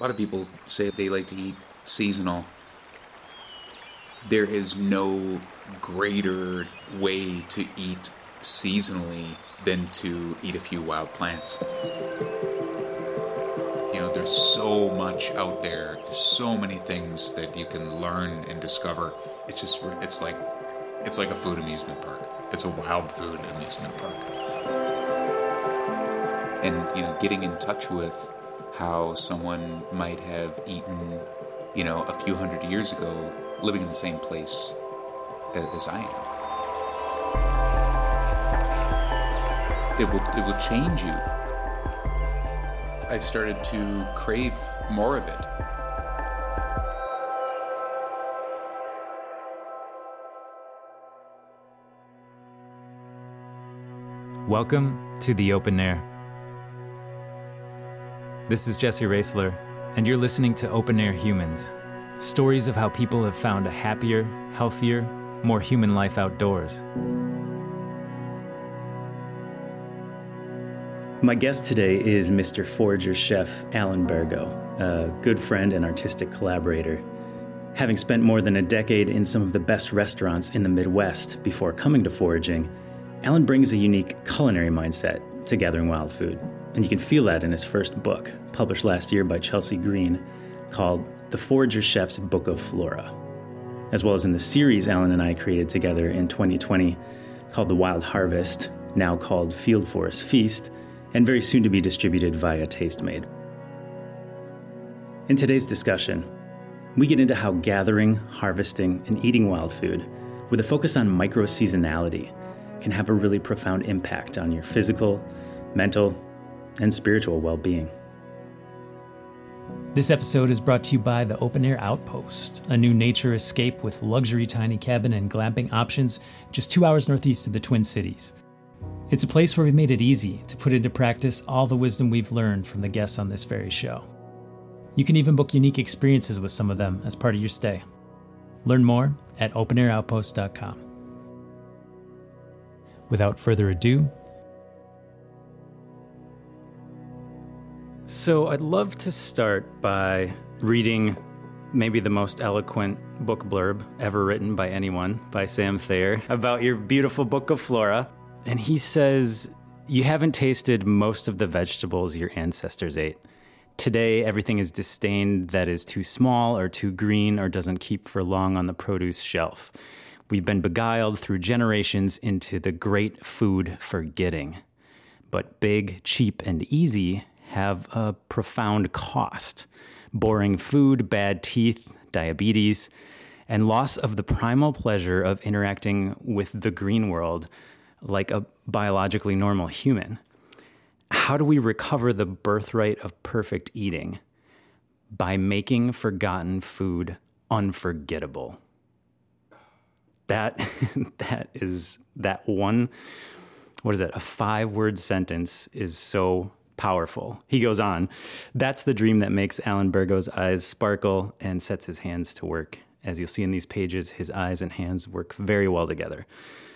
A lot of people say they like to eat seasonal. There is no greater way to eat seasonally than to eat a few wild plants. You know, there's so much out there. There's so many things that you can learn and discover. It's just it's like it's like a food amusement park. It's a wild food amusement park. And you know, getting in touch with how someone might have eaten, you know, a few hundred years ago, living in the same place as I am. It will it will change you. I started to crave more of it. Welcome to the open air. This is Jesse Raisler, and you're listening to Open Air Humans stories of how people have found a happier, healthier, more human life outdoors. My guest today is Mr. Forager chef Alan Bergo, a good friend and artistic collaborator. Having spent more than a decade in some of the best restaurants in the Midwest before coming to foraging, Alan brings a unique culinary mindset to gathering wild food. And you can feel that in his first book, published last year by Chelsea Green, called The Forager Chef's Book of Flora, as well as in the series Alan and I created together in 2020 called The Wild Harvest, now called Field Forest Feast, and very soon to be distributed via Tastemade. In today's discussion, we get into how gathering, harvesting, and eating wild food, with a focus on micro seasonality, can have a really profound impact on your physical, mental, and spiritual well being. This episode is brought to you by the Open Air Outpost, a new nature escape with luxury tiny cabin and glamping options just two hours northeast of the Twin Cities. It's a place where we've made it easy to put into practice all the wisdom we've learned from the guests on this very show. You can even book unique experiences with some of them as part of your stay. Learn more at openairoutpost.com. Without further ado, So, I'd love to start by reading maybe the most eloquent book blurb ever written by anyone by Sam Thayer about your beautiful book of flora. And he says, You haven't tasted most of the vegetables your ancestors ate. Today, everything is disdained that is too small or too green or doesn't keep for long on the produce shelf. We've been beguiled through generations into the great food forgetting. But big, cheap, and easy have a profound cost boring food, bad teeth, diabetes, and loss of the primal pleasure of interacting with the green world like a biologically normal human. How do we recover the birthright of perfect eating? By making forgotten food unforgettable. That that is that one what is it? A five word sentence is so powerful. He goes on, that's the dream that makes Alan Bergo's eyes sparkle and sets his hands to work. As you'll see in these pages, his eyes and hands work very well together.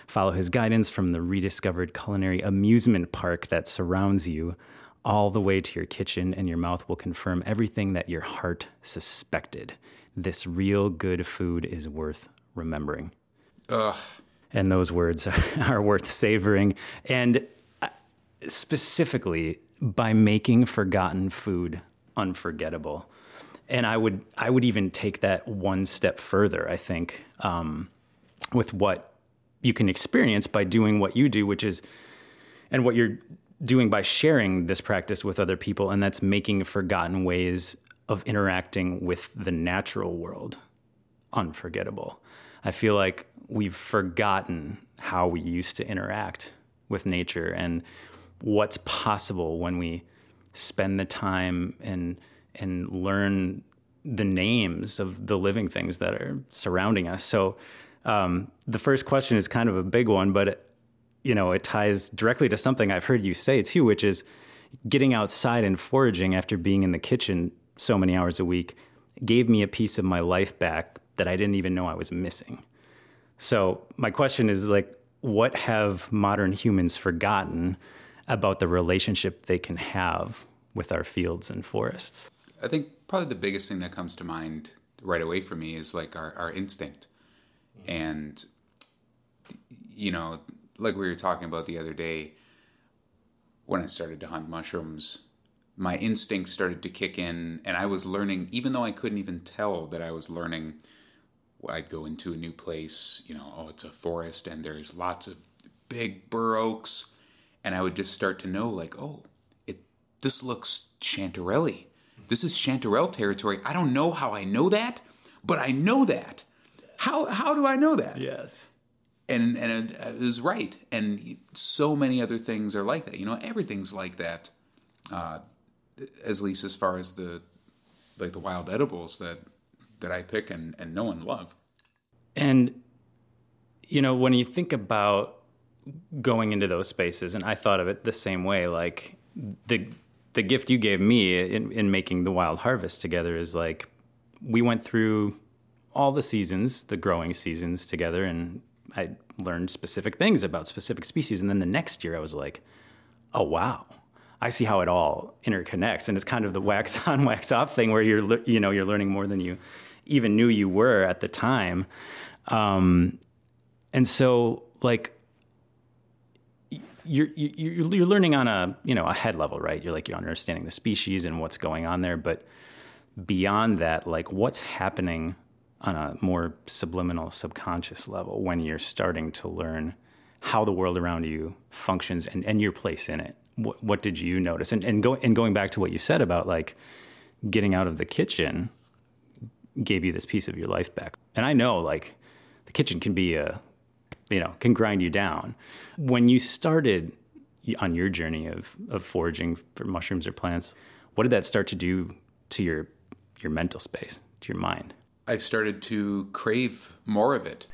Follow his guidance from the rediscovered culinary amusement park that surrounds you all the way to your kitchen, and your mouth will confirm everything that your heart suspected. This real good food is worth remembering. Ugh. And those words are worth savoring. And specifically, by making forgotten food unforgettable. And I would I would even take that one step further. I think um, with what you can experience by doing what you do, which is and what you're doing by sharing this practice with other people, and that's making forgotten ways of interacting with the natural world unforgettable. I feel like we've forgotten how we used to interact with nature and what's possible when we spend the time and and learn the names of the living things that are surrounding us. So um, the first question is kind of a big one, but it, you know it ties directly to something I've heard you say too, which is getting outside and foraging after being in the kitchen so many hours a week gave me a piece of my life back that I didn't even know I was missing. So my question is like, what have modern humans forgotten about the relationship they can have with our fields and forests. I think probably the biggest thing that comes to mind right away for me is like our, our instinct. And, you know, like we were talking about the other day, when I started to hunt mushrooms, my instincts started to kick in, and I was learning, even though I couldn't even tell that I was learning. I'd go into a new place, you know, oh, it's a forest, and there's lots of big bur oaks, and I would just start to know, like, oh, it this looks chanterelle. This is chanterelle territory. I don't know how I know that, but I know that. How how do I know that? Yes. And and it, it was right. And so many other things are like that. You know, everything's like that. Uh, at least as far as the like the wild edibles that that I pick and, and know and love. And you know, when you think about going into those spaces, and I thought of it the same way, like the the gift you gave me in, in making the wild harvest together is like we went through all the seasons, the growing seasons together, and I learned specific things about specific species. And then the next year, I was like, oh wow, I see how it all interconnects, and it's kind of the wax on, wax off thing where you're you know you're learning more than you even knew you were at the time. Um, and so like you're, you're you're learning on a you know a head level, right? You're like you're understanding the species and what's going on there, but beyond that, like what's happening on a more subliminal, subconscious level when you're starting to learn how the world around you functions and, and your place in it. What, what did you notice? And and go and going back to what you said about like getting out of the kitchen gave you this piece of your life back. And I know like the kitchen can be a you know, can grind you down. When you started on your journey of of foraging for mushrooms or plants, what did that start to do to your your mental space, to your mind? I started to crave more of it.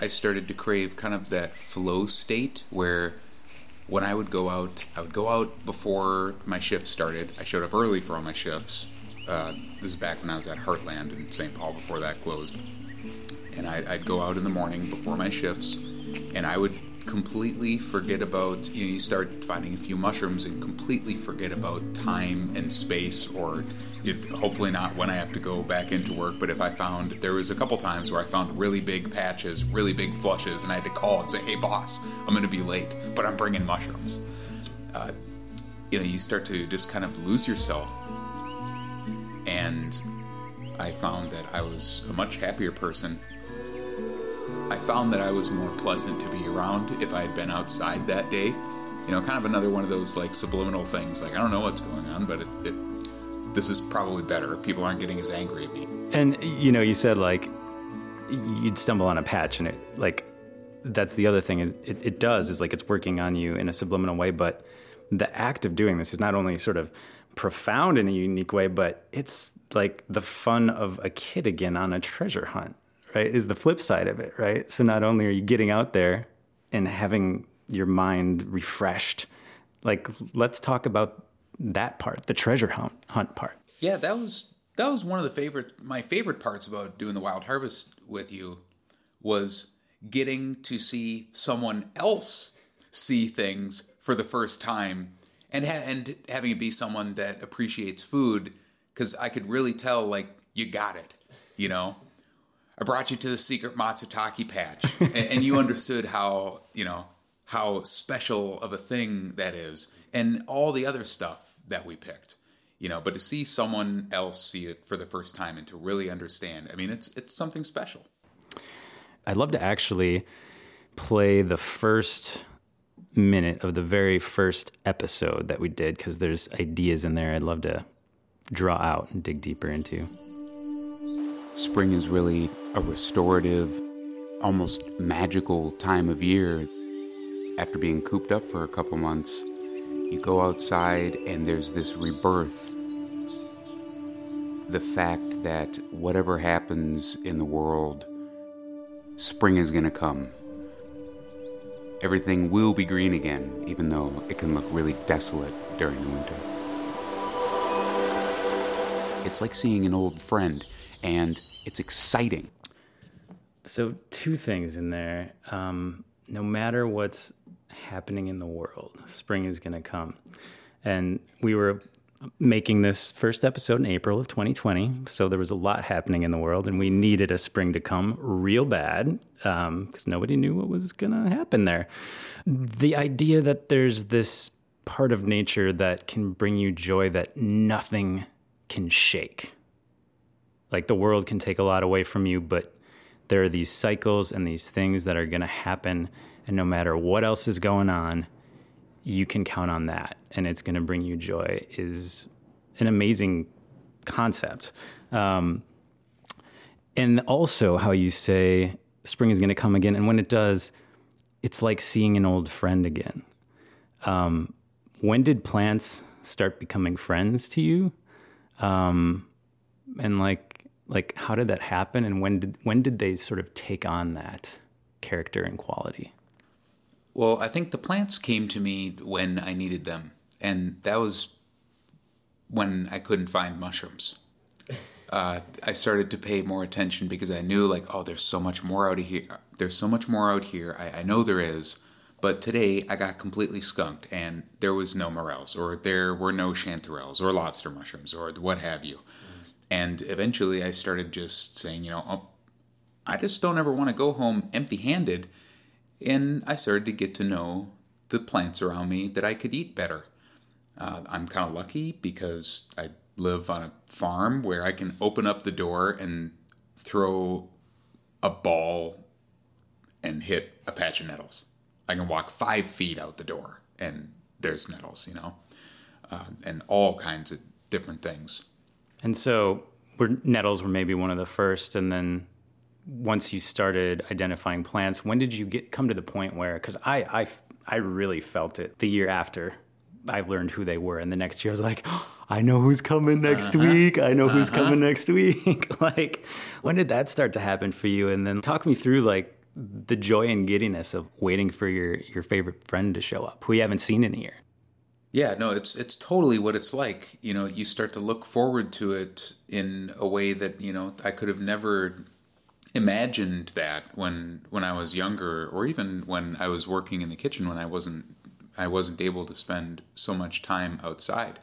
I started to crave kind of that flow state where when I would go out, I would go out before my shift started. I showed up early for all my shifts. Uh, this is back when I was at Heartland in St. Paul before that closed. And I'd, I'd go out in the morning before my shifts, and I would completely forget about you know you start finding a few mushrooms and completely forget about time and space or it, hopefully not when I have to go back into work but if I found there was a couple times where I found really big patches really big flushes and I had to call and say hey boss I'm going to be late but I'm bringing mushrooms. Uh, you know you start to just kind of lose yourself. And I found that I was a much happier person I found that I was more pleasant to be around if I had been outside that day. You know, kind of another one of those like subliminal things. Like I don't know what's going on, but it, it this is probably better. People aren't getting as angry at me. And you know, you said like you'd stumble on a patch, and it like that's the other thing is it, it does is like it's working on you in a subliminal way, but the act of doing this is not only sort of profound in a unique way, but it's like the fun of a kid again on a treasure hunt right, is the flip side of it, right? So not only are you getting out there and having your mind refreshed, like let's talk about that part, the treasure hunt, hunt part. Yeah, that was that was one of the favorite my favorite parts about doing the wild harvest with you was getting to see someone else see things for the first time and ha- and having it be someone that appreciates food cuz I could really tell like you got it, you know? I brought you to the secret matsutake patch, and, and, you understood how you know how special of a thing that is, and all the other stuff that we picked. You know, but to see someone else see it for the first time and to really understand, I mean, it's it's something special. I'd love to actually play the first minute of the very first episode that we did because there's ideas in there I'd love to draw out and dig deeper into. Spring is really a restorative, almost magical time of year. After being cooped up for a couple months, you go outside and there's this rebirth. The fact that whatever happens in the world, spring is going to come. Everything will be green again, even though it can look really desolate during the winter. It's like seeing an old friend and it's exciting. So, two things in there. Um, no matter what's happening in the world, spring is going to come. And we were making this first episode in April of 2020. So there was a lot happening in the world, and we needed a spring to come real bad because um, nobody knew what was going to happen there. The idea that there's this part of nature that can bring you joy that nothing can shake. Like the world can take a lot away from you, but there are these cycles and these things that are going to happen. And no matter what else is going on, you can count on that and it's going to bring you joy is an amazing concept. Um, and also, how you say spring is going to come again. And when it does, it's like seeing an old friend again. Um, when did plants start becoming friends to you? Um, and like, like, how did that happen? And when did when did they sort of take on that character and quality? Well, I think the plants came to me when I needed them, and that was when I couldn't find mushrooms. Uh, I started to pay more attention because I knew, like, oh, there's so much more out of here. There's so much more out here. I, I know there is, but today I got completely skunked, and there was no morels, or there were no chanterelles, or lobster mushrooms, or what have you. And eventually, I started just saying, you know, oh, I just don't ever want to go home empty-handed and I started to get to know the plants around me that I could eat better. Uh, I'm kind of lucky because I live on a farm where I can open up the door and throw a ball and hit a patch of nettles. I can walk five feet out the door and there's nettles, you know, uh, and all kinds of different things. And so, were nettles were maybe one of the first, and then once you started identifying plants, when did you get come to the point where? Because I, I I really felt it the year after I learned who they were, and the next year I was like, oh, I know who's coming next uh-huh. week. I know uh-huh. who's coming next week. like, when did that start to happen for you? And then talk me through like the joy and giddiness of waiting for your your favorite friend to show up, who you haven't seen in a year. Yeah, no, it's it's totally what it's like. You know, you start to look forward to it in a way that you know I could have never imagined that when when I was younger, or even when I was working in the kitchen when I wasn't I wasn't able to spend so much time outside.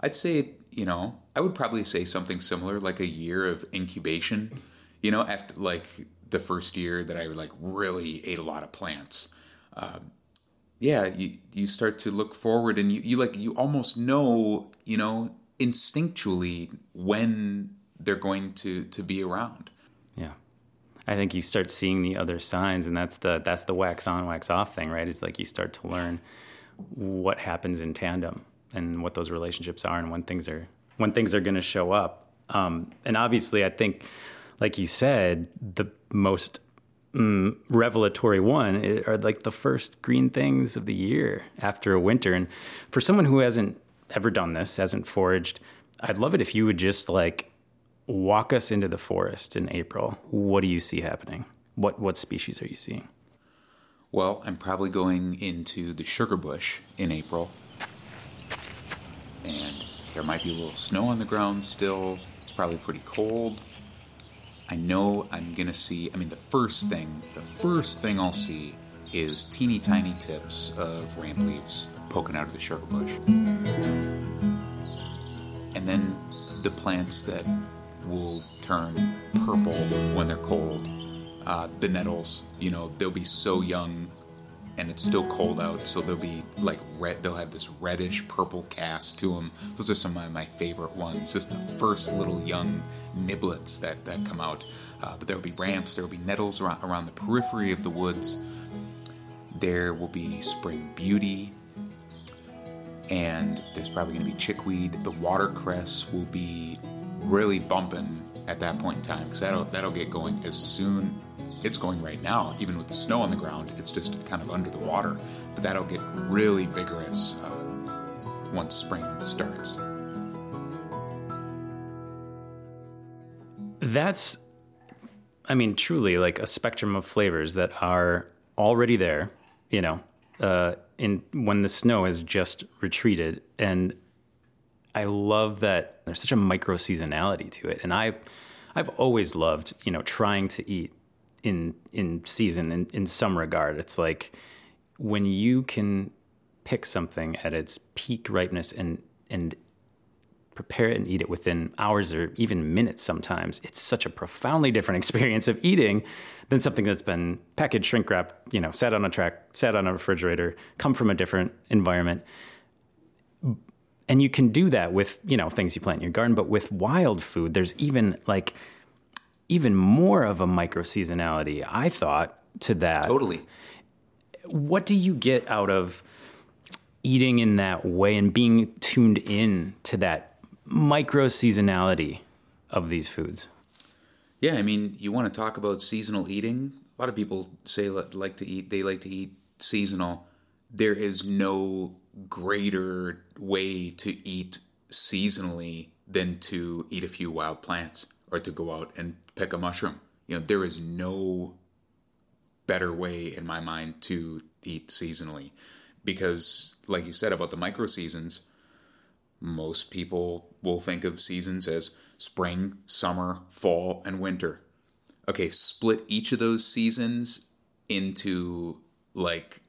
I'd say you know I would probably say something similar, like a year of incubation. You know, after like the first year that I like really ate a lot of plants. Uh, yeah, you you start to look forward, and you, you like you almost know you know instinctually when they're going to to be around. Yeah. I think you start seeing the other signs, and that's the that's the wax on, wax off thing, right? Is like you start to learn what happens in tandem and what those relationships are, and when things are when things are going to show up. Um, and obviously, I think, like you said, the most mm, revelatory one are like the first green things of the year after a winter. And for someone who hasn't ever done this, hasn't foraged, I'd love it if you would just like walk us into the forest in April. What do you see happening? What what species are you seeing? Well, I'm probably going into the sugar bush in April. And there might be a little snow on the ground still. It's probably pretty cold. I know I'm to see, I mean, the first thing, the first thing I'll see is teeny tiny tips of ramp leaves poking out of the sugar bush. And then the plants that will turn purple when they're cold. Uh, the nettles, you know, they'll be so young and it's still cold out, so they'll be like red. They'll have this reddish purple cast to them. Those are some of my favorite ones. Just the first little young niblets that that come out. Uh, but there will be ramps. There will be nettles around, around the periphery of the woods. There will be spring beauty, and there's probably going to be chickweed. The watercress will be really bumping at that point in time because that'll that'll get going as soon it's going right now even with the snow on the ground it's just kind of under the water but that'll get really vigorous uh, once spring starts. That's i mean truly like a spectrum of flavors that are already there you know uh, in when the snow has just retreated and I love that there's such a micro seasonality to it, and I, I've always loved you know trying to eat in in season in, in some regard. It's like when you can pick something at its peak ripeness and and prepare it and eat it within hours or even minutes sometimes. It's such a profoundly different experience of eating than something that's been packaged, shrink wrapped, you know, sat on a track, sat on a refrigerator, come from a different environment. And you can do that with, you know, things you plant in your garden, but with wild food, there's even like even more of a micro seasonality, I thought, to that. Totally. What do you get out of eating in that way and being tuned in to that micro seasonality of these foods? Yeah, I mean, you want to talk about seasonal eating. A lot of people say like to eat. They like to eat seasonal. There is no greater way to eat seasonally than to eat a few wild plants or to go out and pick a mushroom. You know, there is no better way in my mind to eat seasonally because like you said about the micro seasons most people will think of seasons as spring summer fall and winter okay split each of those seasons into like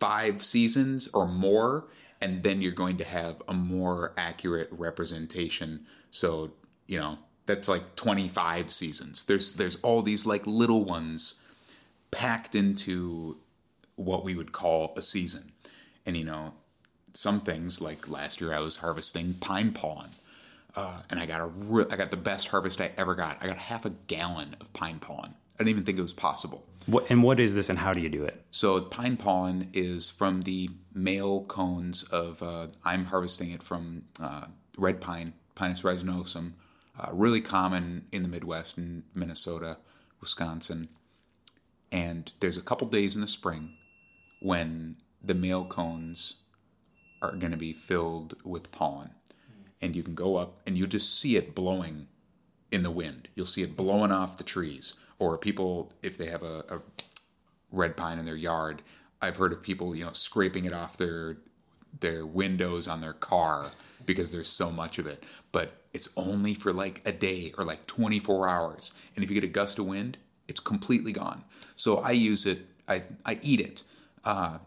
five seasons or more and then you're going to have a more accurate representation so you know that's like 25 seasons there's there's all these like little ones packed into what we would call a season. And you know, some things like last year I was harvesting pine pollen, uh, and I got a re- I got the best harvest I ever got. I got half a gallon of pine pollen. I didn't even think it was possible. What, and what is this, and how do you do it? So pine pollen is from the male cones of. Uh, I'm harvesting it from uh, red pine, Pinus resinosum, uh, really common in the Midwest in Minnesota, Wisconsin. And there's a couple days in the spring when the male cones are going to be filled with pollen. And you can go up and you just see it blowing in the wind. You'll see it blowing off the trees. Or people, if they have a, a red pine in their yard, I've heard of people, you know, scraping it off their their windows on their car because there's so much of it. But it's only for like a day or like 24 hours. And if you get a gust of wind, it's completely gone. So I use it, I, I eat it uh,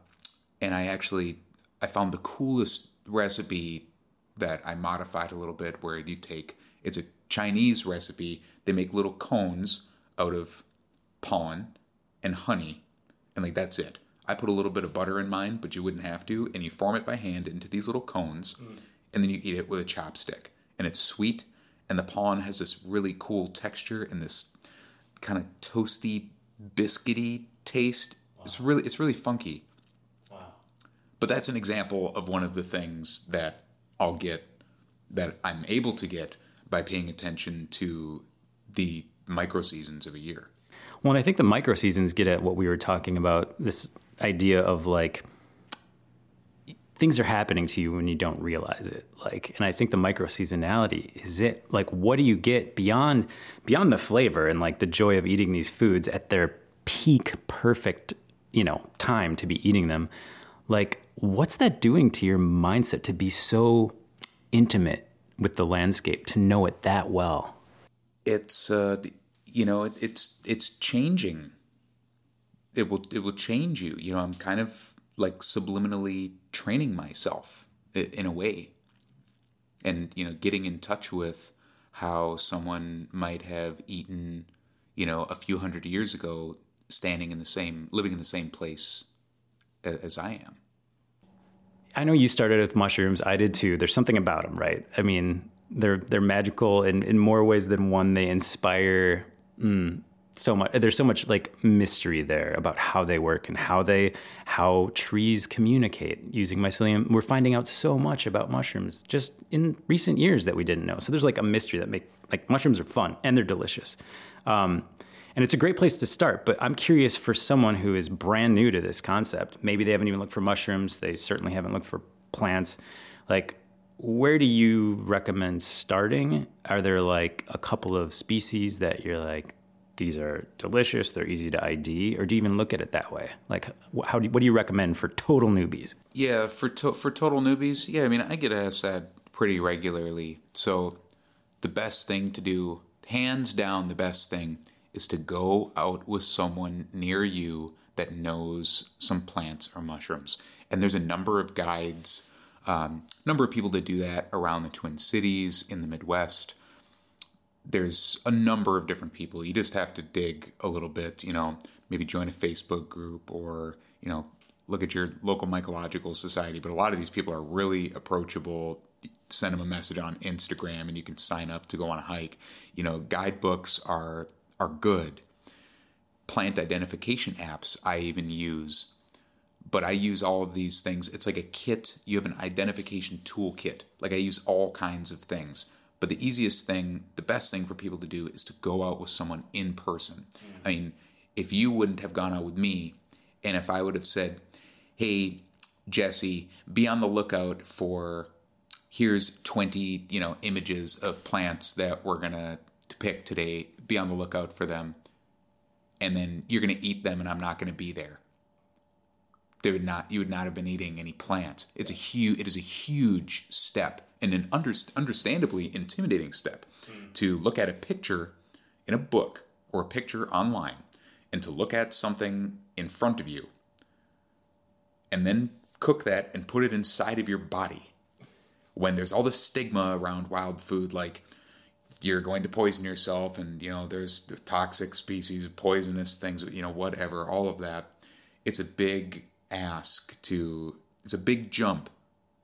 and I actually I found the coolest recipe that I modified a little bit where you take it's a Chinese recipe. They make little cones out of pollen and honey, and like that's it. I put a little bit of butter in mine, but you wouldn't have to, and you form it by hand into these little cones, mm. and then you eat it with a chopstick. And it's sweet, and the pollen has this really cool texture and this kind of toasty, biscuity taste. It's really it's really funky. Wow. But that's an example of one of the things that I'll get that I'm able to get by paying attention to the micro seasons of a year. Well, and I think the micro seasons get at what we were talking about this idea of like things are happening to you when you don't realize it like and i think the micro seasonality is it like what do you get beyond beyond the flavor and like the joy of eating these foods at their peak perfect you know, time to be eating them. Like, what's that doing to your mindset to be so intimate with the landscape, to know it that well? It's, uh, you know, it, it's it's changing. It will it will change you. You know, I'm kind of like subliminally training myself in a way, and you know, getting in touch with how someone might have eaten, you know, a few hundred years ago standing in the same, living in the same place as I am. I know you started with mushrooms. I did too. There's something about them, right? I mean, they're they're magical in, in more ways than one. They inspire mm, so much. There's so much like mystery there about how they work and how they how trees communicate using mycelium. We're finding out so much about mushrooms just in recent years that we didn't know. So there's like a mystery that make like mushrooms are fun and they're delicious. Um, and it's a great place to start, but I'm curious for someone who is brand new to this concept. Maybe they haven't even looked for mushrooms, they certainly haven't looked for plants. Like, where do you recommend starting? Are there like a couple of species that you're like, these are delicious, they're easy to ID, or do you even look at it that way? Like, how do you, what do you recommend for total newbies? Yeah, for to, for total newbies, yeah, I mean, I get asked that pretty regularly. So, the best thing to do, hands down, the best thing is to go out with someone near you that knows some plants or mushrooms. And there's a number of guides Um, number of people that do that around the Twin Cities in the Midwest. There's a number of different people. You just have to dig a little bit, you know, maybe join a Facebook group or, you know, look at your local mycological society. But a lot of these people are really approachable. Send them a message on Instagram and you can sign up to go on a hike. You know, guidebooks are are good. Plant identification apps I even use but I use all of these things. It's like a kit. You have an identification toolkit. Like I use all kinds of things. But the easiest thing, the best thing for people to do is to go out with someone in person. Mm-hmm. I mean, if you wouldn't have gone out with me, and if I would have said, hey, Jesse, be on the lookout for here's 20, you know, images of plants that we're going to pick today. Be on the lookout for them. And then you're going to eat them and I'm not going to be there they would not you would not have been eating any plants. It's a huge it is a huge step and an under, understandably intimidating step mm. to look at a picture in a book or a picture online and to look at something in front of you and then cook that and put it inside of your body when there's all this stigma around wild food like you're going to poison yourself and you know there's toxic species poisonous things you know whatever all of that it's a big ask to it's a big jump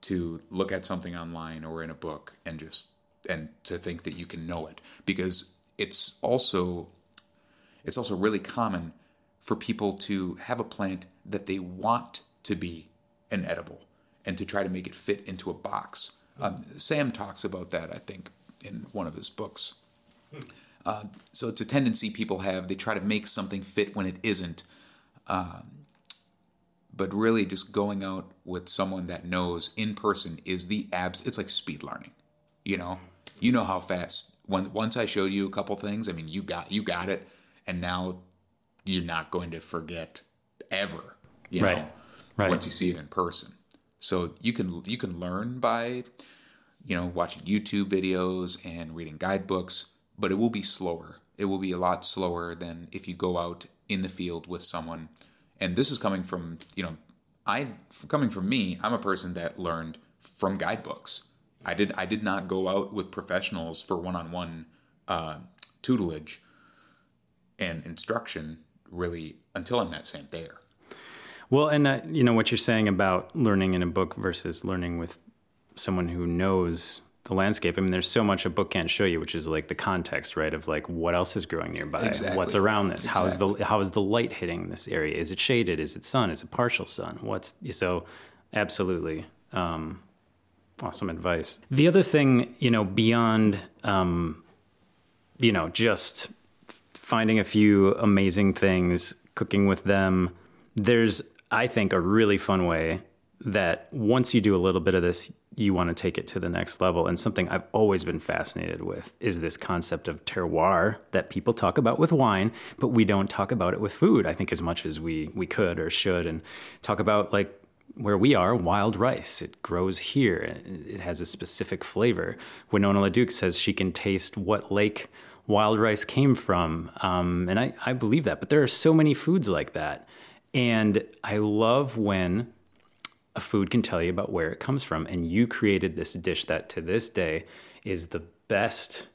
to look at something online or in a book and just and to think that you can know it because it's also it's also really common for people to have a plant that they want to be an edible and to try to make it fit into a box. Um, Sam talks about that, I think, in one of his books. Uh, so it's a tendency people have. They try to make something fit when it isn't. Um, but really just going out with someone that knows in person is the abs it's like speed learning you know? Mm-hmm. You know how fast when once i showed you a couple things i mean you got you got it and now you're not going to forget ever you right. know? Right. once you see it in person. So you can you can learn by you know watching youtube videos and reading guidebooks but it will be slower. It will be a lot slower than if you go out in the field with someone and this is coming from you know i coming from me i'm a person that learned from guidebooks. I did i did not go out with professionals for one-on-one uh, tutelage and instruction really until i met sam thayer well and uh, you know what you're saying about learning in a book versus learning with someone who knows the landscape. I mean, there's so much a book can't show you, which is like the context, right? Of like what else is growing nearby, exactly. what's around this, exactly. how is the how is the light hitting this area? Is it shaded? Is it sun? Is it partial sun? What's so? Absolutely, um, awesome advice. The other thing, you know, beyond, um, you know, just finding a few amazing things, cooking with them. There's, I think, a really fun way that once you do a little bit of this, you want to take it to the next level. And something I've always been fascinated with is this concept of terroir that people talk about with wine, but we don't talk about it with food, I think, as much as we, we could or should. And talk about like where we are, wild rice. It grows here. It has a specific flavor. Winona LaDuke says she can taste what lake wild rice came from. Um, and I, I believe that. But there are so many foods like that. And I love when a food can tell you about where it comes from. And you created this dish that to this day is the best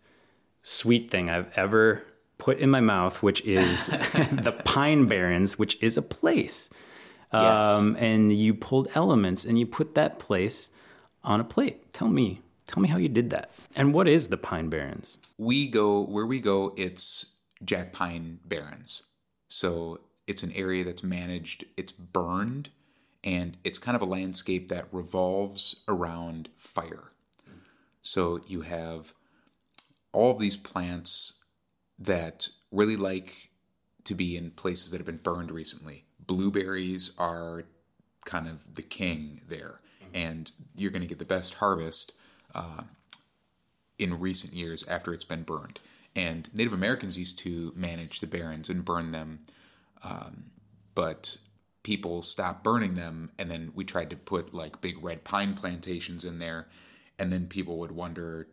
sweet thing I've ever put in my mouth, which is the Pine Barrens, which is a place. Yes. Um, and you pulled elements and you put that place on a plate. Tell me, tell me how you did that. And what is the Pine Barrens? We go where we go. It's Jack Pine Barrens. So it's an area that's managed. It's burned and it's kind of a landscape that revolves around fire. So you have all of these plants that really like to be in places that have been burned recently. Blueberries are kind of the king there, and you're going to get the best harvest uh, in recent years after it's been burned. And Native Americans used to manage the barrens and burn them, um, but people stopped burning them and then we tried to put like big red pine plantations in there and then people would wonder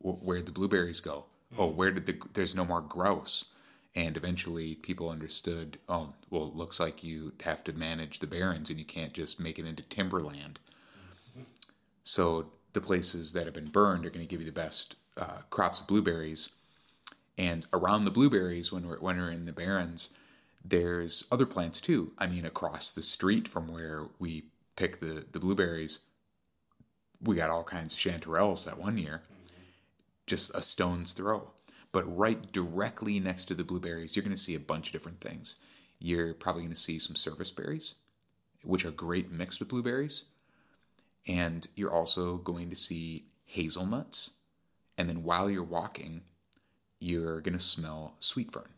where'd the blueberries go mm. oh where did the there's no more grouse and eventually people understood oh well it looks like you have to manage the barrens and you can't just make it into timberland mm-hmm. So the places that have been burned are going to give you the best uh, crops of blueberries. And around the blueberries, when we're when we're in the barrens, there's other plants too. I mean, across the street from where we pick the the blueberries, we got all kinds of chanterelles that one year, just a stone's throw. But right directly next to the blueberries, you're going to see a bunch of different things. You're probably going to see some service berries, which are great mixed with blueberries. And you're also going to see hazelnuts. And then while you're walking, you're going to smell sweet fern.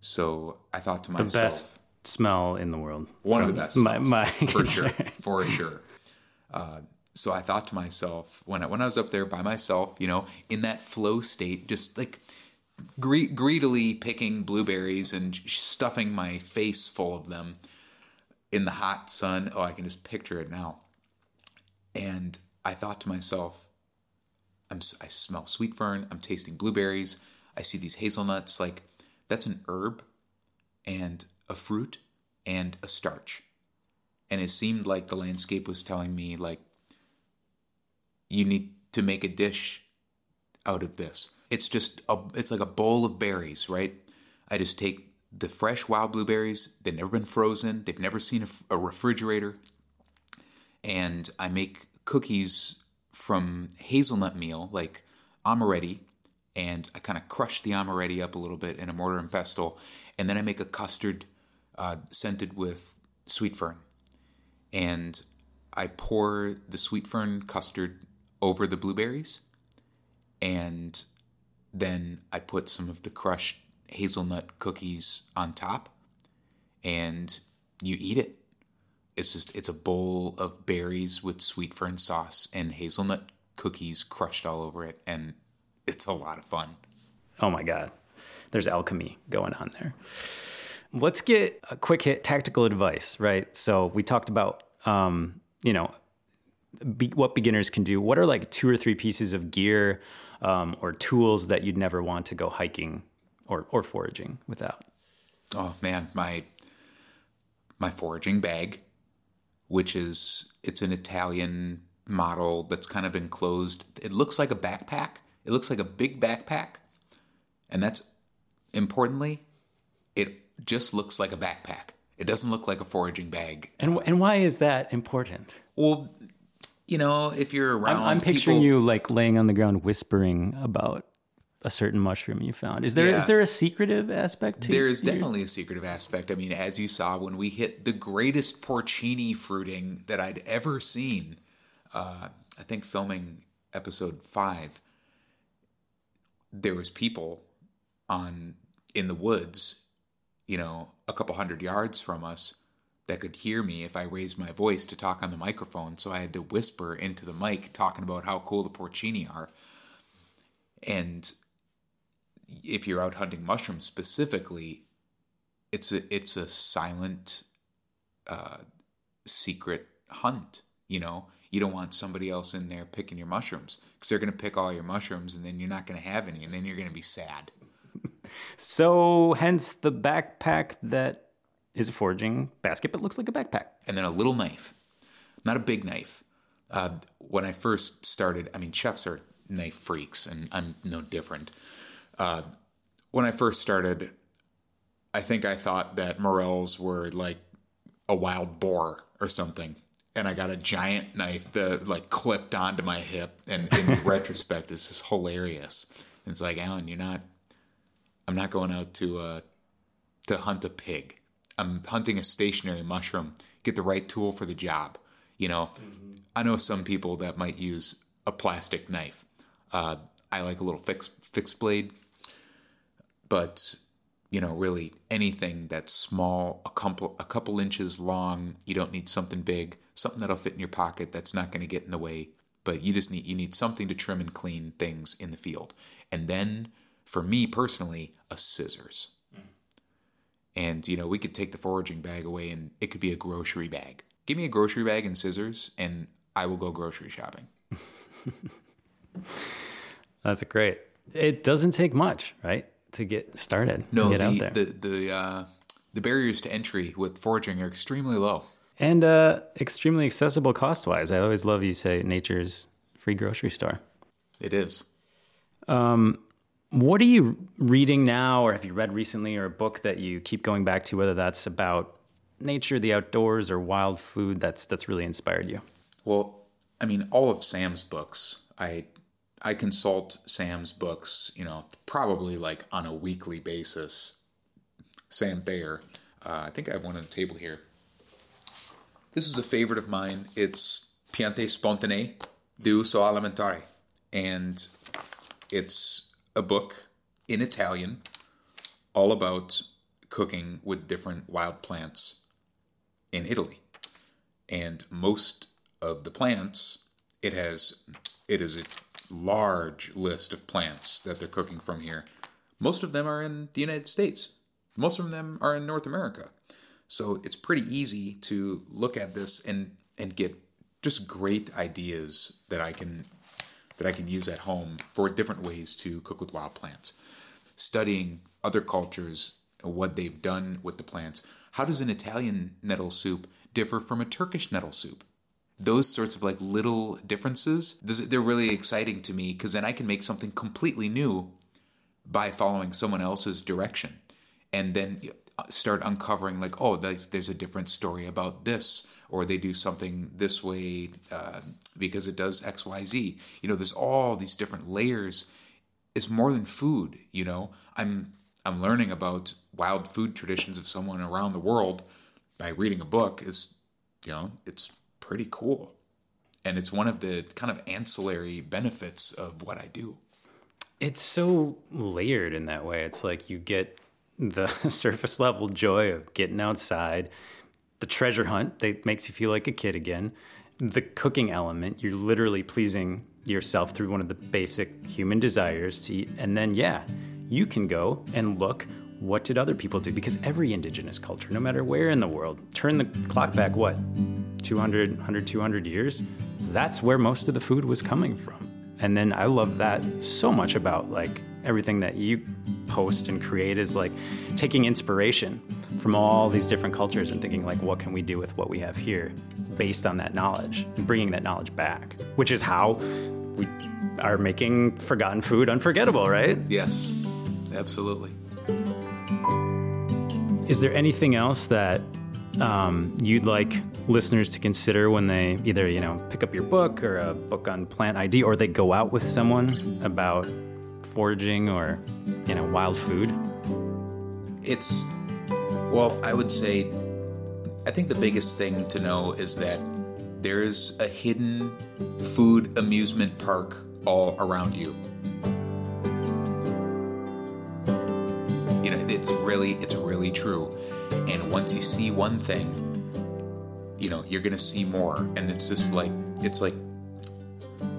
So I thought to myself, The best smell in the world. one of the best My, my for sure, for sure. Uh, so I thought to myself when I, when I was up there by myself, you know, in that flow state, just like gre- greedily picking blueberries and stuffing my face full of them in the hot sun. Oh, I can just picture it now. And I thought to myself, I'm, I smell sweet fern. I'm tasting blueberries. I see these hazelnuts. Like that's an herb and a fruit and a starch. And it seemed like the landscape was telling me, like, you need to make a dish out of this. It's just a, it's like a bowl of berries, right? I just take the fresh wild blueberries. They've never been frozen. They've never seen a refrigerator, and I make cookies from hazelnut meal, like amaretti, and I kind of crush the amaretti up a little bit in a mortar and pestle, and then I make a custard uh, scented with sweet fern, and I pour the sweet fern custard over the blueberries, and then I put some of the crushed hazelnut cookies on top, and you eat it. It's just it's a bowl of berries with sweet fern sauce and hazelnut cookies crushed all over it, and it's a lot of fun. Oh my God. There's alchemy going on there. Let's get a quick hit tactical advice, right? So we talked about, um, you know, be, what beginners can do. What are like two or three pieces of gear um, or tools that you'd never want to go hiking or, or foraging without? Oh man, my my foraging bag, which is it's an Italian model that's kind of enclosed. It looks like a backpack. It looks like a big backpack. And that's importantly, it just looks like a backpack. It doesn't look like a foraging bag. And, and why is that important? Well, you know, if you're I'm, around I'm picturing people- you like laying on the ground whispering about a certain mushroom you found. Is there is Yeah. there a secretive aspect to There is your- definitely a secretive aspect. I mean, as you saw when we hit the greatest porcini fruiting that I'd ever seen, uh, I think filming episode five, there was people on in the woods, you know, a couple hundred yards from us that could hear me if I raised my voice to talk on the microphone. So I had to whisper into the mic talking about how cool the porcini are. And if you're out hunting mushrooms specifically, it's a it's a silent, uh, secret hunt. You know, you don't want somebody else in there picking your mushrooms because they're going to pick all your mushrooms, and then you're not going to have any, and then you're going to be sad. So, hence the backpack that is a foraging basket, but looks like a backpack. and then a little knife, not a big knife. Uh, when I first started, I mean, chefs are knife freaks, and I'm no different. Uh, when I first started, I think I thought that morels were like a wild boar or something. And I got a giant knife that like clipped onto my hip. And in retrospect, this is hilarious. It's like, Alan, you're not, I'm not going out to, uh, to hunt a pig. I'm hunting a stationary mushroom. Get the right tool for the job. You know, I know some people that might use a plastic knife. Uh, I like a little fixed fixed blade, but you know, really anything that's small, a couple a couple inches long. You don't need something big, something that'll fit in your pocket. That's not going to get in the way. But you just need you need something to trim and clean things in the field. And then, for me personally, a scissors. And you know, we could take the foraging bag away, and it could be a grocery bag. Give me a grocery bag and scissors, and I will go grocery shopping. That's great. It doesn't take much, right, to get started. No, get out the there. the the, uh, the barriers to entry with foraging are extremely low. And uh, extremely accessible cost wise. I always love you say nature's free grocery store. It is. Um, what are you reading now, or have you read recently, or a book that you keep going back to, whether that's about nature, the outdoors, or wild food that's that's really inspired you? Well, I mean, all of Sam's books. I I consult Sam's books, you know, probably like on a weekly basis. Sam Thayer. Uh, I think I have one on the table here. This is a favorite of mine. It's Piante Spontanee do So Alimentare. And it's a book in Italian all about cooking with different wild plants in Italy. And most of the plants, it has it is a large list of plants that they're cooking from here. Most of them are in the United States. Most of them are in North America. So it's pretty easy to look at this and and get just great ideas that I can that I can use at home for different ways to cook with wild plants. Studying other cultures, what they've done with the plants. How does an Italian nettle soup differ from a Turkish nettle soup? Those sorts of like little differences, they're really exciting to me because then I can make something completely new by following someone else's direction. And then start uncovering like oh there's, there's a different story about this or they do something this way uh, because it does xyz you know there's all these different layers. It's more than food you know? I'm i'm learning about wild food traditions of someone around the world by reading a book is you know it's pretty cool. And it's one of the kind of ancillary benefits of what i do. It's so layered in that way. It's like you get the surface level joy of getting outside, the treasure hunt that makes you feel like a kid again, the cooking element, you're literally pleasing yourself through one of the basic human desires to eat. And then, yeah, you can go and look what did other people do? Because every indigenous culture, no matter where in the world, turn the clock back, what, 200, 100, 200 years? That's where most of the food was coming from. And then I love that so much about like everything that you post and create is like taking inspiration from all these different cultures and thinking like what can we do with what we have here based on that knowledge and bringing that knowledge back which is how we are making forgotten food unforgettable right? Yes absolutely. Is there anything else that um, you'd like listeners to consider when they either you know pick up your book or a book on plant id or they go out with someone about foraging or, you know, wild food? It's, well, I would say, I think the biggest thing to know is that there is a hidden food amusement park all around you. You know, it's really, it's really true. And once you see one thing, you know, you're gonna see more. And it's just like, it's like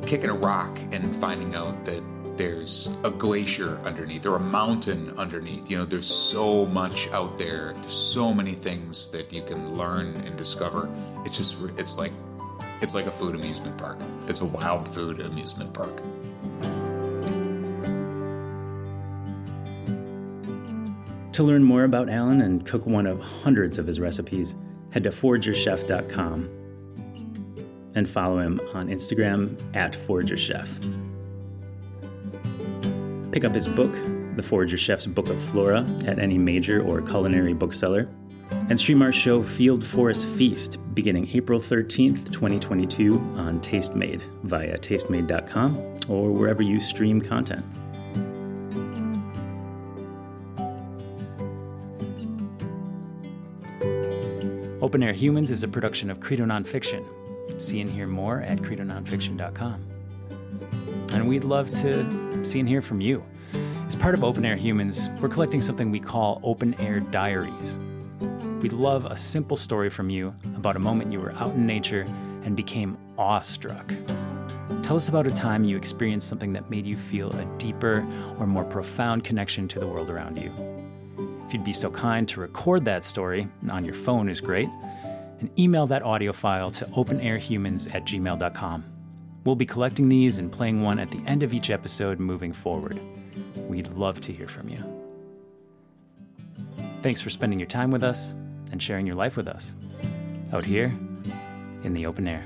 kicking a rock and finding out that there's a glacier underneath or a mountain underneath. You know, there's so much out there. There's so many things that you can learn and discover. It's just, it's like, it's like a food amusement park. It's a wild food amusement park. To learn more about Alan and cook one of hundreds of his recipes, head to foragerchef.com and follow him on Instagram at foragerchef. Pick up his book, The Forager Chef's Book of Flora, at any major or culinary bookseller. And stream our show Field Forest Feast beginning April 13th, 2022 on Tastemade via tastemade.com or wherever you stream content. Open Air Humans is a production of Credo Nonfiction. See and hear more at credononfiction.com. And we'd love to see and hear from you. As part of Open Air Humans, we're collecting something we call Open Air Diaries. We'd love a simple story from you about a moment you were out in nature and became awestruck. Tell us about a time you experienced something that made you feel a deeper or more profound connection to the world around you. If you'd be so kind to record that story, on your phone is great, and email that audio file to openairhumans at gmail.com. We'll be collecting these and playing one at the end of each episode moving forward. We'd love to hear from you. Thanks for spending your time with us and sharing your life with us. out here in the open air.